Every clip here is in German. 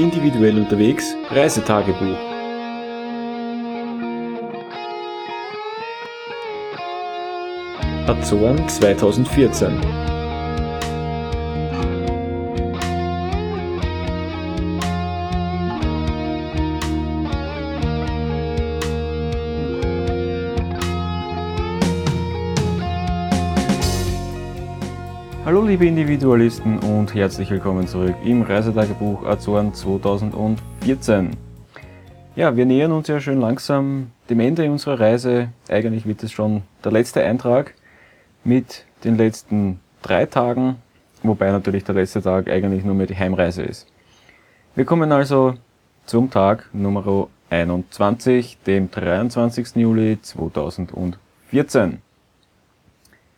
Individuell unterwegs Reisetagebuch. Azoren 2014 liebe Individualisten und herzlich willkommen zurück im Reisetagebuch Azoren 2014. Ja, wir nähern uns ja schön langsam dem Ende unserer Reise. Eigentlich wird es schon der letzte Eintrag mit den letzten drei Tagen, wobei natürlich der letzte Tag eigentlich nur mehr die Heimreise ist. Wir kommen also zum Tag Nummer 21, dem 23. Juli 2014.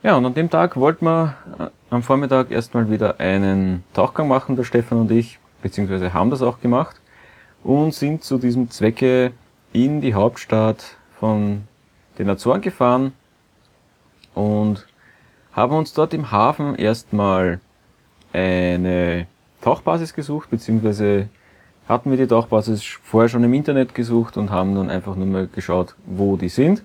Ja, und an dem Tag wollten wir äh, am Vormittag erstmal wieder einen Tauchgang machen, der Stefan und ich, beziehungsweise haben das auch gemacht und sind zu diesem Zwecke in die Hauptstadt von den Azoren gefahren und haben uns dort im Hafen erstmal eine Tauchbasis gesucht, beziehungsweise hatten wir die Tauchbasis vorher schon im Internet gesucht und haben dann einfach nur mal geschaut, wo die sind.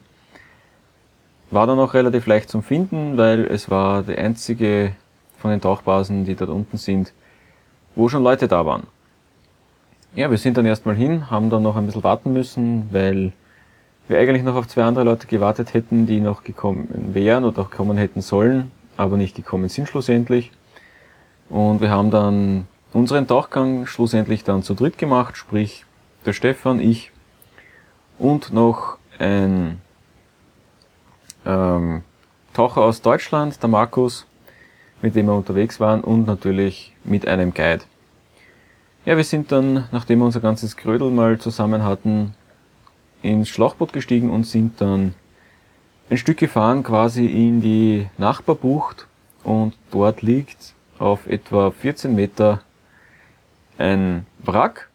War dann auch relativ leicht zum Finden, weil es war die einzige von den Tauchbasen, die dort unten sind, wo schon Leute da waren. Ja, wir sind dann erstmal hin, haben dann noch ein bisschen warten müssen, weil wir eigentlich noch auf zwei andere Leute gewartet hätten, die noch gekommen wären oder auch kommen hätten sollen, aber nicht gekommen sind schlussendlich. Und wir haben dann unseren Tauchgang schlussendlich dann zu dritt gemacht, sprich der Stefan, ich und noch ein ähm, Taucher aus Deutschland, der Markus, mit dem wir unterwegs waren und natürlich mit einem Guide. Ja, wir sind dann, nachdem wir unser ganzes Grödel mal zusammen hatten, ins Schlauchboot gestiegen und sind dann ein Stück gefahren quasi in die Nachbarbucht und dort liegt auf etwa 14 Meter ein Wrack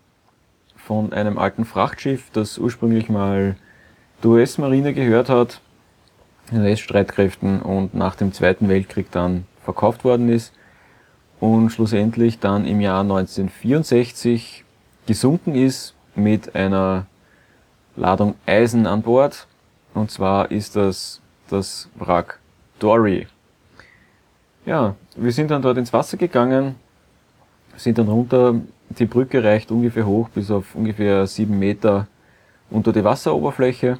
von einem alten Frachtschiff, das ursprünglich mal der US-Marine gehört hat den US-Streitkräften und nach dem Zweiten Weltkrieg dann verkauft worden ist und schlussendlich dann im Jahr 1964 gesunken ist mit einer Ladung Eisen an Bord. Und zwar ist das das Wrack Dory. Ja, wir sind dann dort ins Wasser gegangen, sind dann runter. Die Brücke reicht ungefähr hoch bis auf ungefähr sieben Meter unter die Wasseroberfläche.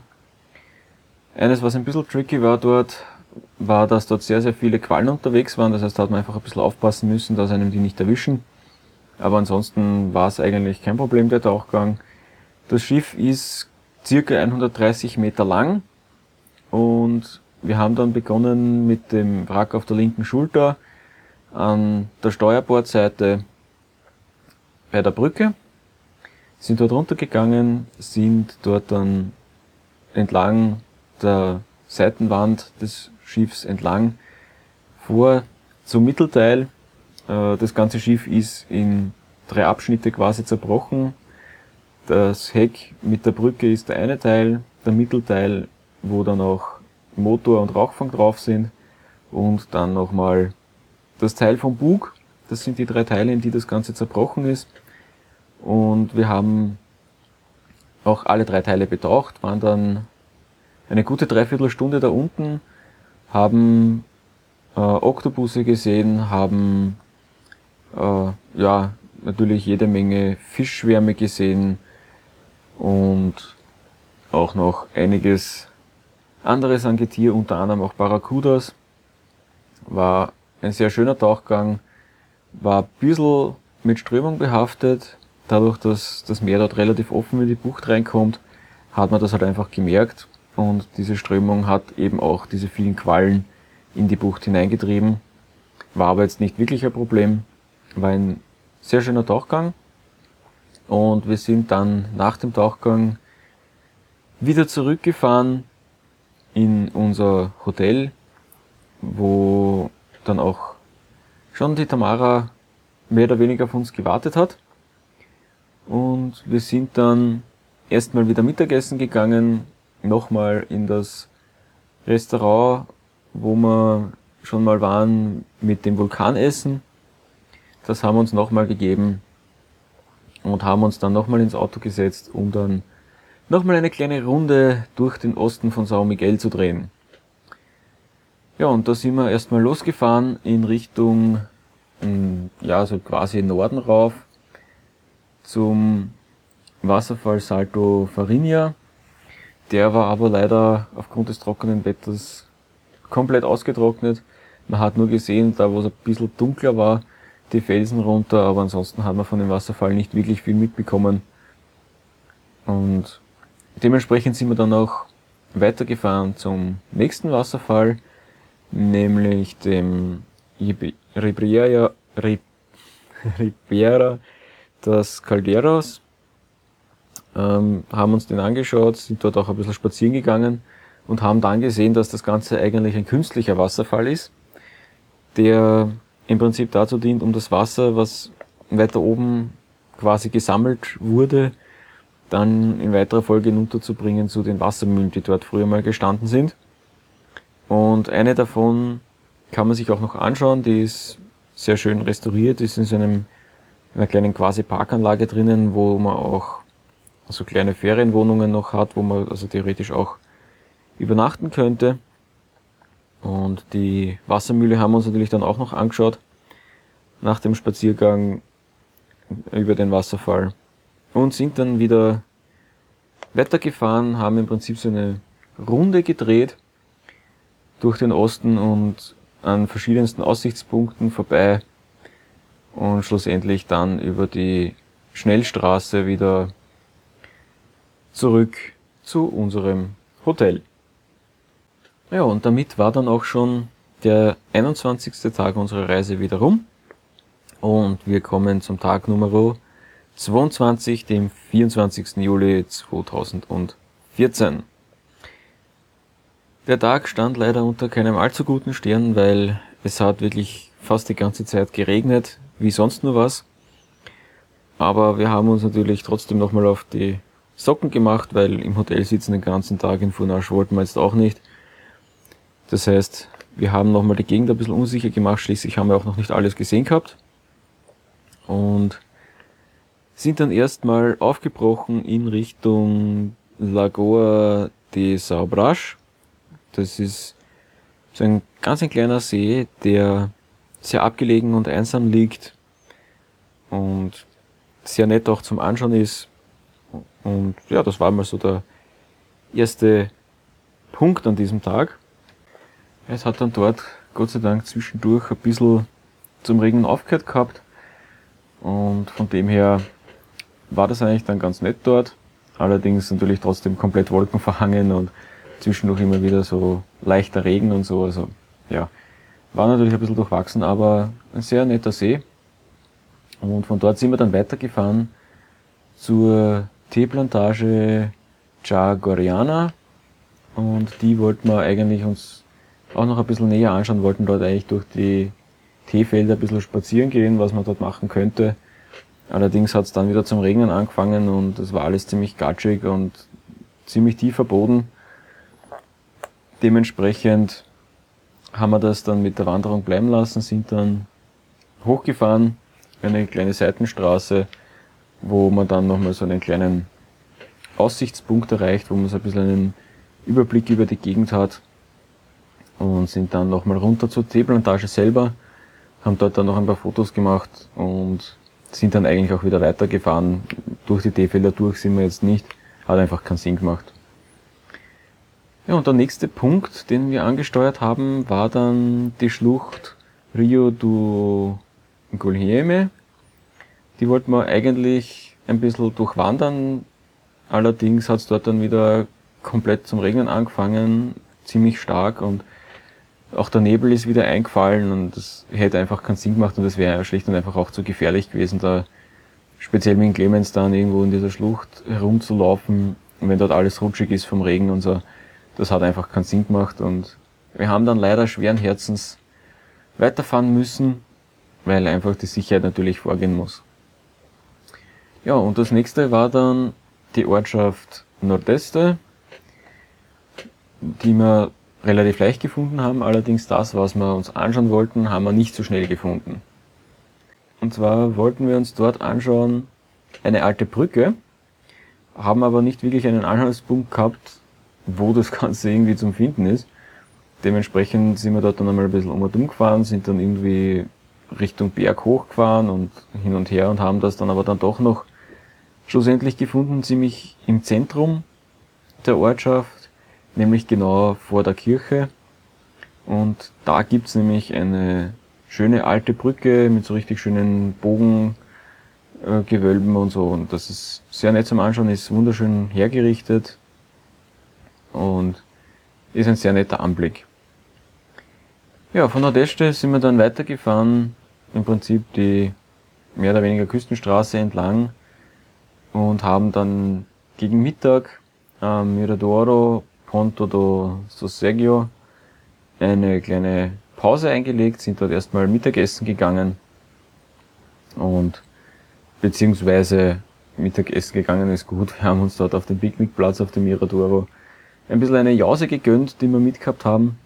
Eines, was ein bisschen tricky war dort, war, dass dort sehr, sehr viele Quallen unterwegs waren. Das heißt, da hat man einfach ein bisschen aufpassen müssen, dass einem die nicht erwischen. Aber ansonsten war es eigentlich kein Problem, der Tauchgang. Das Schiff ist circa 130 Meter lang und wir haben dann begonnen mit dem Wrack auf der linken Schulter an der Steuerbordseite bei der Brücke, sind dort runtergegangen, sind dort dann entlang der Seitenwand des Schiffs entlang vor zum Mittelteil. Äh, das ganze Schiff ist in drei Abschnitte quasi zerbrochen. Das Heck mit der Brücke ist der eine Teil, der Mittelteil, wo dann auch Motor und Rauchfang drauf sind und dann nochmal das Teil vom Bug. Das sind die drei Teile, in die das Ganze zerbrochen ist. Und wir haben auch alle drei Teile betaucht, waren dann eine gute Dreiviertelstunde da unten, haben äh, Oktopusse gesehen, haben äh, ja natürlich jede Menge Fischschwärme gesehen und auch noch einiges anderes an Getier, unter anderem auch Barracudas. War ein sehr schöner Tauchgang, war ein bisschen mit Strömung behaftet. Dadurch, dass das Meer dort relativ offen in die Bucht reinkommt, hat man das halt einfach gemerkt. Und diese Strömung hat eben auch diese vielen Quallen in die Bucht hineingetrieben. War aber jetzt nicht wirklich ein Problem. War ein sehr schöner Tauchgang. Und wir sind dann nach dem Tauchgang wieder zurückgefahren in unser Hotel, wo dann auch schon die Tamara mehr oder weniger auf uns gewartet hat. Und wir sind dann erstmal wieder Mittagessen gegangen, nochmal in das Restaurant, wo wir schon mal waren mit dem Vulkanessen. Das haben wir uns nochmal gegeben. und haben uns dann nochmal ins Auto gesetzt, um dann nochmal eine kleine Runde durch den Osten von Sao Miguel zu drehen. Ja, und da sind wir erstmal losgefahren in Richtung, mm, ja, so quasi Norden rauf zum Wasserfall Salto Farinia. Der war aber leider aufgrund des trockenen Wetters komplett ausgetrocknet. Man hat nur gesehen, da wo es ein bisschen dunkler war, die Felsen runter, aber ansonsten hat man von dem Wasserfall nicht wirklich viel mitbekommen. Und dementsprechend sind wir dann auch weitergefahren zum nächsten Wasserfall, nämlich dem Ribeira, Ribeira das Calderos. Ähm, haben uns den angeschaut, sind dort auch ein bisschen spazieren gegangen und haben dann gesehen, dass das Ganze eigentlich ein künstlicher Wasserfall ist, der im Prinzip dazu dient, um das Wasser, was weiter oben quasi gesammelt wurde, dann in weiterer Folge hinunterzubringen zu den Wassermühlen, die dort früher mal gestanden sind. Und eine davon kann man sich auch noch anschauen, die ist sehr schön restauriert, ist in so einem, einer kleinen quasi Parkanlage drinnen, wo man auch so kleine Ferienwohnungen noch hat, wo man also theoretisch auch übernachten könnte. Und die Wassermühle haben wir uns natürlich dann auch noch angeschaut. Nach dem Spaziergang über den Wasserfall. Und sind dann wieder weitergefahren, haben im Prinzip so eine Runde gedreht durch den Osten und an verschiedensten Aussichtspunkten vorbei. Und schlussendlich dann über die Schnellstraße wieder zurück zu unserem Hotel. Ja, und damit war dann auch schon der 21. Tag unserer Reise wieder rum. Und wir kommen zum Tag Nummer 22, dem 24. Juli 2014. Der Tag stand leider unter keinem allzu guten Stern, weil es hat wirklich fast die ganze Zeit geregnet, wie sonst nur was. Aber wir haben uns natürlich trotzdem nochmal auf die Socken gemacht, weil im Hotel sitzen den ganzen Tag in Funasch wollten wir jetzt auch nicht. Das heißt, wir haben nochmal die Gegend ein bisschen unsicher gemacht, schließlich haben wir auch noch nicht alles gesehen gehabt. Und sind dann erstmal aufgebrochen in Richtung Lagoa de Saubras. Das ist so ein ganz ein kleiner See, der sehr abgelegen und einsam liegt und sehr nett auch zum Anschauen ist. Und ja, das war mal so der erste Punkt an diesem Tag. Es hat dann dort Gott sei Dank zwischendurch ein bisschen zum Regen aufgehört gehabt. Und von dem her war das eigentlich dann ganz nett dort. Allerdings natürlich trotzdem komplett wolkenverhangen und zwischendurch immer wieder so leichter Regen und so. Also ja, war natürlich ein bisschen durchwachsen, aber ein sehr netter See. Und von dort sind wir dann weitergefahren zur Teeplantage Chagoriana. Und die wollten wir eigentlich uns auch noch ein bisschen näher anschauen, wollten dort eigentlich durch die Teefelder ein bisschen spazieren gehen, was man dort machen könnte. Allerdings hat es dann wieder zum Regnen angefangen und es war alles ziemlich gatschig und ziemlich tiefer Boden. Dementsprechend haben wir das dann mit der Wanderung bleiben lassen, sind dann hochgefahren, eine kleine Seitenstraße, wo man dann nochmal so einen kleinen Aussichtspunkt erreicht, wo man so ein bisschen einen Überblick über die Gegend hat und sind dann nochmal runter zur Teeplantage selber, haben dort dann noch ein paar Fotos gemacht und sind dann eigentlich auch wieder weitergefahren. Durch die Teefelder durch sind wir jetzt nicht, hat einfach keinen Sinn gemacht. Ja, und der nächste Punkt, den wir angesteuert haben, war dann die Schlucht Rio do Gulhieme. Die wollten wir eigentlich ein bisschen durchwandern. Allerdings hat es dort dann wieder komplett zum Regnen angefangen, ziemlich stark und auch der Nebel ist wieder eingefallen und das hätte einfach keinen Sinn gemacht und das wäre schlicht und einfach auch zu gefährlich gewesen, da speziell mit Clemens dann irgendwo in dieser Schlucht herumzulaufen, wenn dort alles rutschig ist vom Regen und so. Das hat einfach keinen Sinn gemacht und wir haben dann leider schweren Herzens weiterfahren müssen, weil einfach die Sicherheit natürlich vorgehen muss. Ja, und das nächste war dann die Ortschaft Nordeste, die wir relativ leicht gefunden haben. Allerdings das, was wir uns anschauen wollten, haben wir nicht so schnell gefunden. Und zwar wollten wir uns dort anschauen eine alte Brücke, haben aber nicht wirklich einen Anhaltspunkt gehabt, wo das Ganze irgendwie zum Finden ist. Dementsprechend sind wir dort dann einmal ein bisschen um und um gefahren, sind dann irgendwie Richtung Berg hochgefahren und hin und her und haben das dann aber dann doch noch schlussendlich gefunden, ziemlich im Zentrum der Ortschaft, nämlich genau vor der Kirche. Und da gibt's nämlich eine schöne alte Brücke mit so richtig schönen Bogengewölben und so. Und das ist sehr nett zum Anschauen, ist wunderschön hergerichtet und ist ein sehr netter Anblick. Ja, von Nordeste sind wir dann weitergefahren, im Prinzip die mehr oder weniger Küstenstraße entlang und haben dann gegen Mittag am Miradoro Ponto do Sosegio eine kleine Pause eingelegt, sind dort erstmal Mittagessen gegangen und beziehungsweise Mittagessen gegangen ist gut. Wir haben uns dort auf dem Picknickplatz auf dem Miradoro ein bisschen eine Jause gegönnt, die wir mitgehabt haben.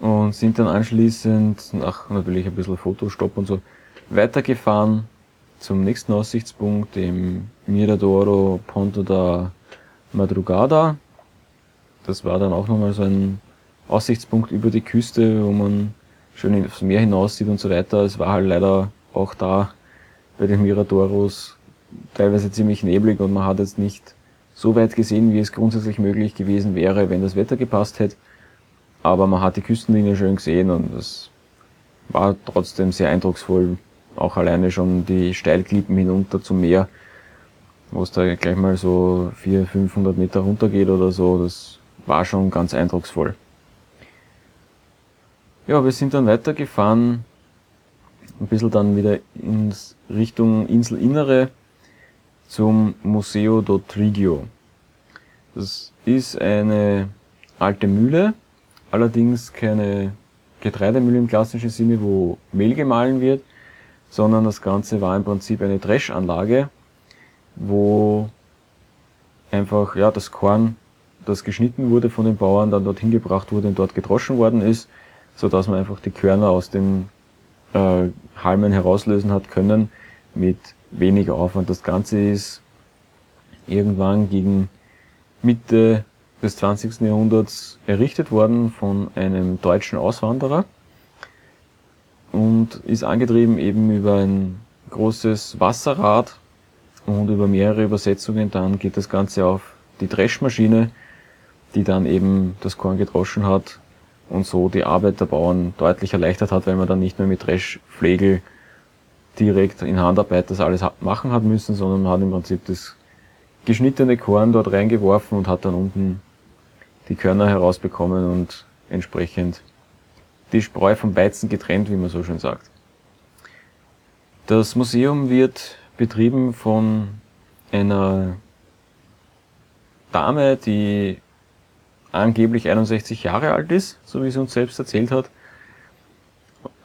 Und sind dann anschließend, nach natürlich ein bisschen Fotostopp und so, weitergefahren zum nächsten Aussichtspunkt, dem Miradoro Ponto da Madrugada. Das war dann auch nochmal so ein Aussichtspunkt über die Küste, wo man schön aufs Meer hinaus sieht und so weiter. Es war halt leider auch da bei den Miradoros teilweise ziemlich neblig und man hat jetzt nicht so weit gesehen, wie es grundsätzlich möglich gewesen wäre, wenn das Wetter gepasst hätte. Aber man hat die Küstenlinie schön gesehen und es war trotzdem sehr eindrucksvoll. Auch alleine schon die Steilklippen hinunter zum Meer, wo es da gleich mal so 400, 500 Meter runter geht oder so. Das war schon ganz eindrucksvoll. Ja, wir sind dann weitergefahren, ein bisschen dann wieder in Richtung Inselinnere zum Museo do Trigio. Das ist eine alte Mühle, allerdings keine Getreidemühle im klassischen Sinne, wo Mehl gemahlen wird, sondern das Ganze war im Prinzip eine Dreschanlage, wo einfach ja das Korn, das geschnitten wurde von den Bauern, dann dorthin gebracht wurde und dort gedroschen worden ist so dass man einfach die Körner aus den äh, Halmen herauslösen hat können mit weniger Aufwand. Das Ganze ist irgendwann gegen Mitte des 20. Jahrhunderts errichtet worden von einem deutschen Auswanderer und ist angetrieben eben über ein großes Wasserrad und über mehrere Übersetzungen. Dann geht das Ganze auf die Dreschmaschine, die dann eben das Korn gedroschen hat und so die Arbeit der Bauern deutlich erleichtert hat, weil man dann nicht mehr mit Dreschflegel direkt in Handarbeit das alles machen hat müssen, sondern man hat im Prinzip das geschnittene Korn dort reingeworfen und hat dann unten die Körner herausbekommen und entsprechend die Spreu vom Weizen getrennt, wie man so schön sagt. Das Museum wird betrieben von einer Dame, die angeblich 61 Jahre alt ist, so wie sie uns selbst erzählt hat.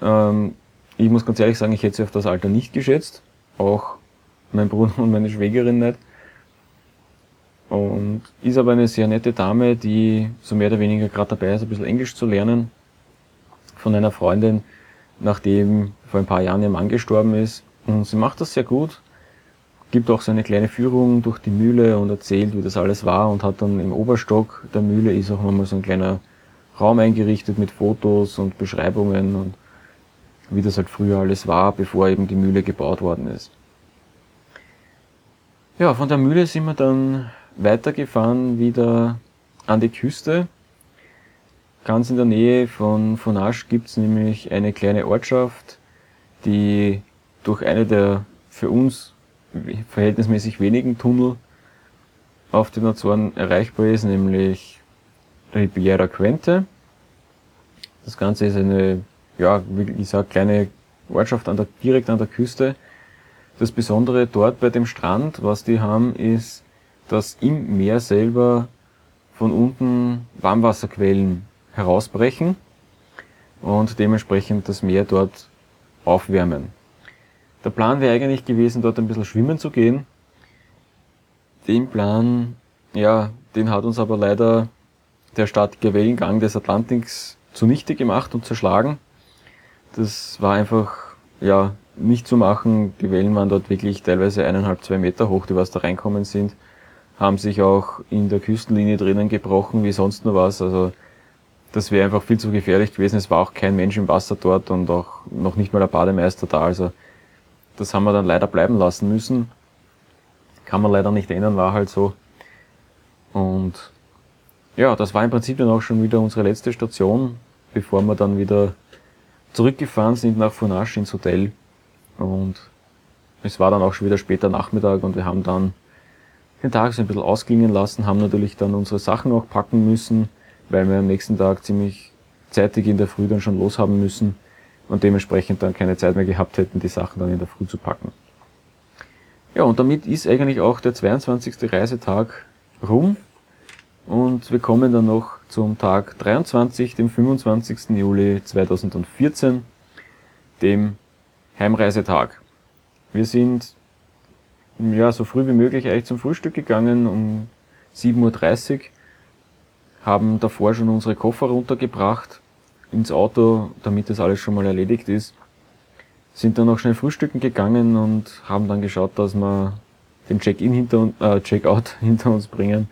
Ähm, ich muss ganz ehrlich sagen, ich hätte sie auf das Alter nicht geschätzt. Auch mein Bruder und meine Schwägerin nicht. Und ist aber eine sehr nette Dame, die so mehr oder weniger gerade dabei ist, ein bisschen Englisch zu lernen. Von einer Freundin, nachdem vor ein paar Jahren ihr Mann gestorben ist. Und sie macht das sehr gut gibt auch so eine kleine Führung durch die Mühle und erzählt, wie das alles war und hat dann im Oberstock der Mühle ist auch nochmal so ein kleiner Raum eingerichtet mit Fotos und Beschreibungen und wie das halt früher alles war, bevor eben die Mühle gebaut worden ist. Ja, von der Mühle sind wir dann weitergefahren wieder an die Küste. Ganz in der Nähe von, von Asch gibt's nämlich eine kleine Ortschaft, die durch eine der für uns verhältnismäßig wenigen Tunnel auf den Azoren erreichbar ist, nämlich Riviera Quente. Das Ganze ist eine, ja, wie gesagt, kleine Ortschaft an der, direkt an der Küste. Das Besondere dort bei dem Strand, was die haben, ist, dass im Meer selber von unten Warmwasserquellen herausbrechen und dementsprechend das Meer dort aufwärmen. Der Plan wäre eigentlich gewesen, dort ein bisschen schwimmen zu gehen. Den Plan, ja, den hat uns aber leider der statige Wellengang des Atlantiks zunichte gemacht und zerschlagen. Das war einfach, ja, nicht zu machen. Die Wellen waren dort wirklich teilweise eineinhalb, zwei Meter hoch, die was da reinkommen sind. Haben sich auch in der Küstenlinie drinnen gebrochen, wie sonst nur was. Also das wäre einfach viel zu gefährlich gewesen. Es war auch kein Mensch im Wasser dort und auch noch nicht mal der Bademeister da. Also das haben wir dann leider bleiben lassen müssen. Kann man leider nicht ändern, war halt so. Und ja, das war im Prinzip dann auch schon wieder unsere letzte Station, bevor wir dann wieder zurückgefahren sind nach Funash ins Hotel. Und es war dann auch schon wieder später Nachmittag und wir haben dann den Tag so ein bisschen ausklingen lassen, haben natürlich dann unsere Sachen auch packen müssen, weil wir am nächsten Tag ziemlich zeitig in der Früh dann schon loshaben müssen und dementsprechend dann keine Zeit mehr gehabt hätten, die Sachen dann in der Früh zu packen. Ja, und damit ist eigentlich auch der 22. Reisetag rum und wir kommen dann noch zum Tag 23, dem 25. Juli 2014, dem Heimreisetag. Wir sind ja so früh wie möglich eigentlich zum Frühstück gegangen um 7.30 Uhr, haben davor schon unsere Koffer runtergebracht ins Auto, damit das alles schon mal erledigt ist. Sind dann noch schnell frühstücken gegangen und haben dann geschaut, dass wir den Check-in hinter äh, Check-out hinter uns bringen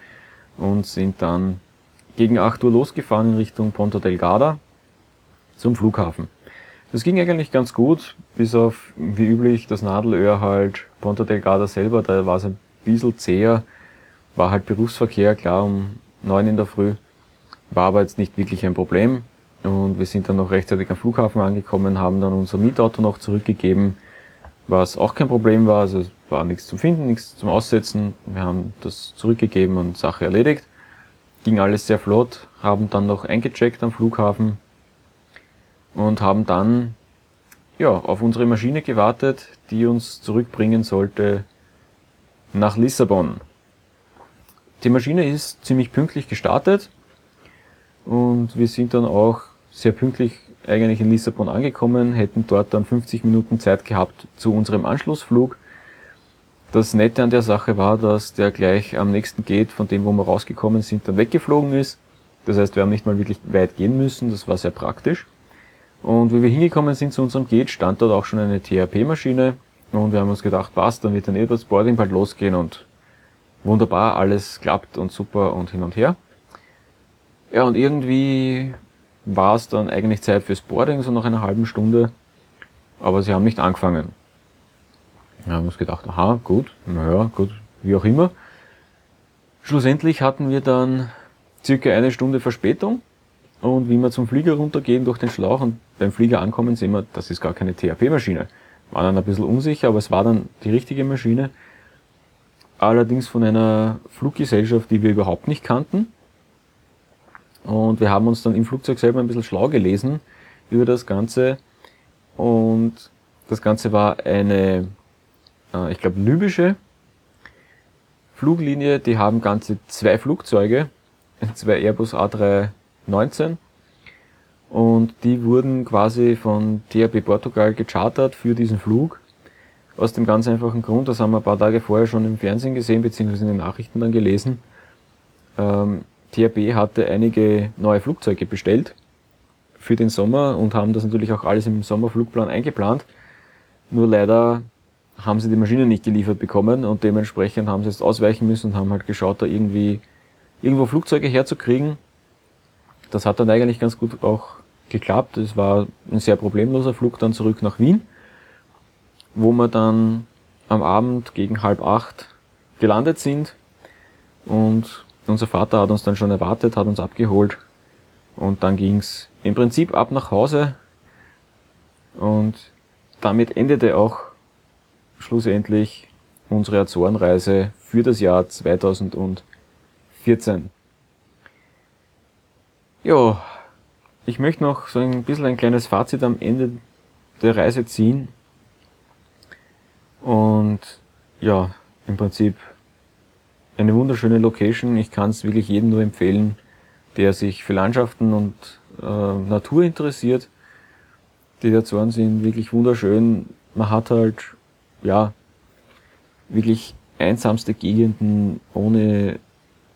und sind dann gegen 8 Uhr losgefahren in Richtung Ponta Delgada zum Flughafen. Das ging eigentlich ganz gut, bis auf, wie üblich, das Nadelöhr halt Ponta Delgada selber, da war es ein bisschen zäher, war halt Berufsverkehr, klar, um 9 in der Früh, war aber jetzt nicht wirklich ein Problem. Und wir sind dann noch rechtzeitig am Flughafen angekommen, haben dann unser Mietauto noch zurückgegeben, was auch kein Problem war. Also es war nichts zum Finden, nichts zum Aussetzen. Wir haben das zurückgegeben und Sache erledigt. Ging alles sehr flott, haben dann noch eingecheckt am Flughafen und haben dann ja, auf unsere Maschine gewartet, die uns zurückbringen sollte nach Lissabon. Die Maschine ist ziemlich pünktlich gestartet und wir sind dann auch sehr pünktlich eigentlich in Lissabon angekommen, hätten dort dann 50 Minuten Zeit gehabt zu unserem Anschlussflug. Das Nette an der Sache war, dass der gleich am nächsten Gate von dem, wo wir rausgekommen sind, dann weggeflogen ist. Das heißt, wir haben nicht mal wirklich weit gehen müssen, das war sehr praktisch. Und wie wir hingekommen sind zu unserem Gate, stand dort auch schon eine THP-Maschine und wir haben uns gedacht, passt, dann wird dann eh das Boarding bald losgehen und wunderbar, alles klappt und super und hin und her. Ja, und irgendwie war es dann eigentlich Zeit fürs Boarding, so nach einer halben Stunde. Aber sie haben nicht angefangen. Wir haben uns gedacht, aha, gut, naja, gut, wie auch immer. Schlussendlich hatten wir dann circa eine Stunde Verspätung. Und wie wir zum Flieger runtergehen durch den Schlauch und beim Flieger ankommen, sehen wir, das ist gar keine THP-Maschine. War dann ein bisschen unsicher, aber es war dann die richtige Maschine. Allerdings von einer Fluggesellschaft, die wir überhaupt nicht kannten. Und wir haben uns dann im Flugzeug selber ein bisschen schlau gelesen über das Ganze. Und das Ganze war eine, äh, ich glaube, libysche Fluglinie. Die haben ganze zwei Flugzeuge, zwei Airbus A319. Und die wurden quasi von THP Portugal gechartert für diesen Flug. Aus dem ganz einfachen Grund, das haben wir ein paar Tage vorher schon im Fernsehen gesehen, beziehungsweise in den Nachrichten dann gelesen. Ähm, THB hatte einige neue Flugzeuge bestellt für den Sommer und haben das natürlich auch alles im Sommerflugplan eingeplant. Nur leider haben sie die Maschine nicht geliefert bekommen und dementsprechend haben sie jetzt ausweichen müssen und haben halt geschaut, da irgendwie irgendwo Flugzeuge herzukriegen. Das hat dann eigentlich ganz gut auch geklappt. Es war ein sehr problemloser Flug dann zurück nach Wien, wo wir dann am Abend gegen halb acht gelandet sind und unser Vater hat uns dann schon erwartet, hat uns abgeholt und dann ging's im Prinzip ab nach Hause und damit endete auch schlussendlich unsere Azorenreise für das Jahr 2014. Ja, ich möchte noch so ein bisschen ein kleines Fazit am Ende der Reise ziehen. Und ja, im Prinzip eine wunderschöne Location. Ich kann es wirklich jedem nur empfehlen, der sich für Landschaften und äh, Natur interessiert. Die Azoren sind wirklich wunderschön. Man hat halt, ja, wirklich einsamste Gegenden ohne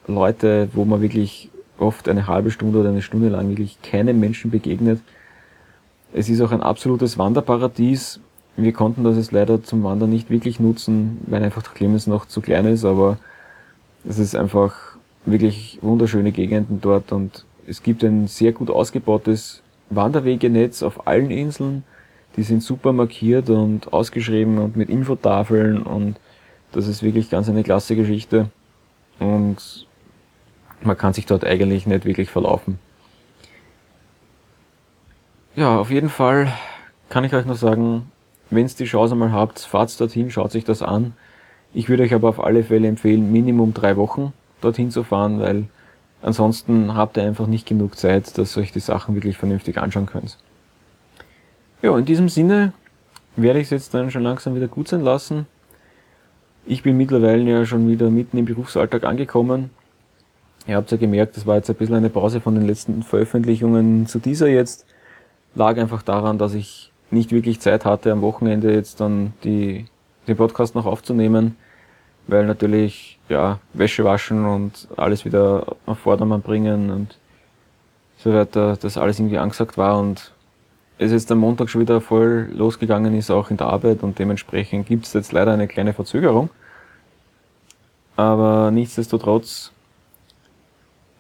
Leute, wo man wirklich oft eine halbe Stunde oder eine Stunde lang wirklich keinem Menschen begegnet. Es ist auch ein absolutes Wanderparadies Wir konnten das jetzt leider zum Wandern nicht wirklich nutzen, weil einfach der Clemens noch zu klein ist, aber es ist einfach wirklich wunderschöne Gegenden dort und es gibt ein sehr gut ausgebautes Wanderwegenetz auf allen Inseln. Die sind super markiert und ausgeschrieben und mit Infotafeln und das ist wirklich ganz eine klasse Geschichte und man kann sich dort eigentlich nicht wirklich verlaufen. Ja, auf jeden Fall kann ich euch noch sagen, wenn ihr die Chance einmal habt, fahrt dorthin, schaut sich das an. Ich würde euch aber auf alle Fälle empfehlen, Minimum drei Wochen dorthin zu fahren, weil ansonsten habt ihr einfach nicht genug Zeit, dass ihr euch die Sachen wirklich vernünftig anschauen könnt. Ja, in diesem Sinne werde ich es jetzt dann schon langsam wieder gut sein lassen. Ich bin mittlerweile ja schon wieder mitten im Berufsalltag angekommen. Ihr habt ja gemerkt, das war jetzt ein bisschen eine Pause von den letzten Veröffentlichungen zu dieser jetzt. Lag einfach daran, dass ich nicht wirklich Zeit hatte, am Wochenende jetzt dann die, den Podcast noch aufzunehmen, weil natürlich, ja, Wäsche waschen und alles wieder auf Vordermann bringen und so weiter, das alles irgendwie angesagt war und es jetzt am Montag schon wieder voll losgegangen ist, auch in der Arbeit und dementsprechend gibt es jetzt leider eine kleine Verzögerung. Aber nichtsdestotrotz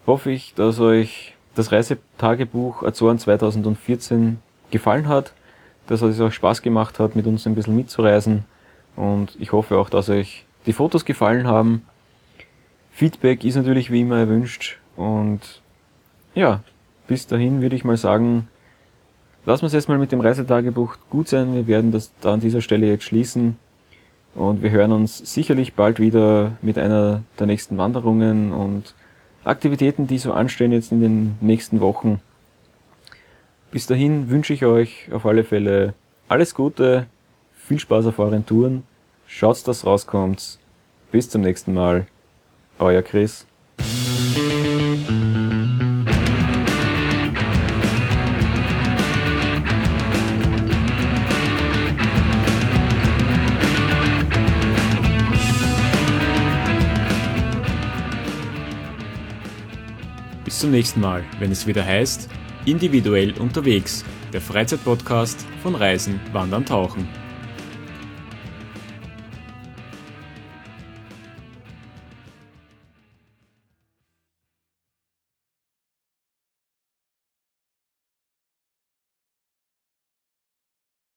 hoffe ich, dass euch das Reisetagebuch Azoren 2014 gefallen hat, dass es euch Spaß gemacht hat, mit uns ein bisschen mitzureisen und ich hoffe auch, dass euch die Fotos gefallen haben. Feedback ist natürlich wie immer erwünscht und ja, bis dahin würde ich mal sagen, lassen wir es jetzt mal mit dem Reisetagebuch gut sein. Wir werden das da an dieser Stelle jetzt schließen. Und wir hören uns sicherlich bald wieder mit einer der nächsten Wanderungen und Aktivitäten, die so anstehen jetzt in den nächsten Wochen. Bis dahin wünsche ich euch auf alle Fälle alles Gute, viel Spaß auf euren Touren, schaut, dass rauskommt. Bis zum nächsten Mal. Euer Chris. Bis zum nächsten Mal, wenn es wieder heißt, individuell unterwegs, der Freizeitpodcast von Reisen, Wandern, Tauchen.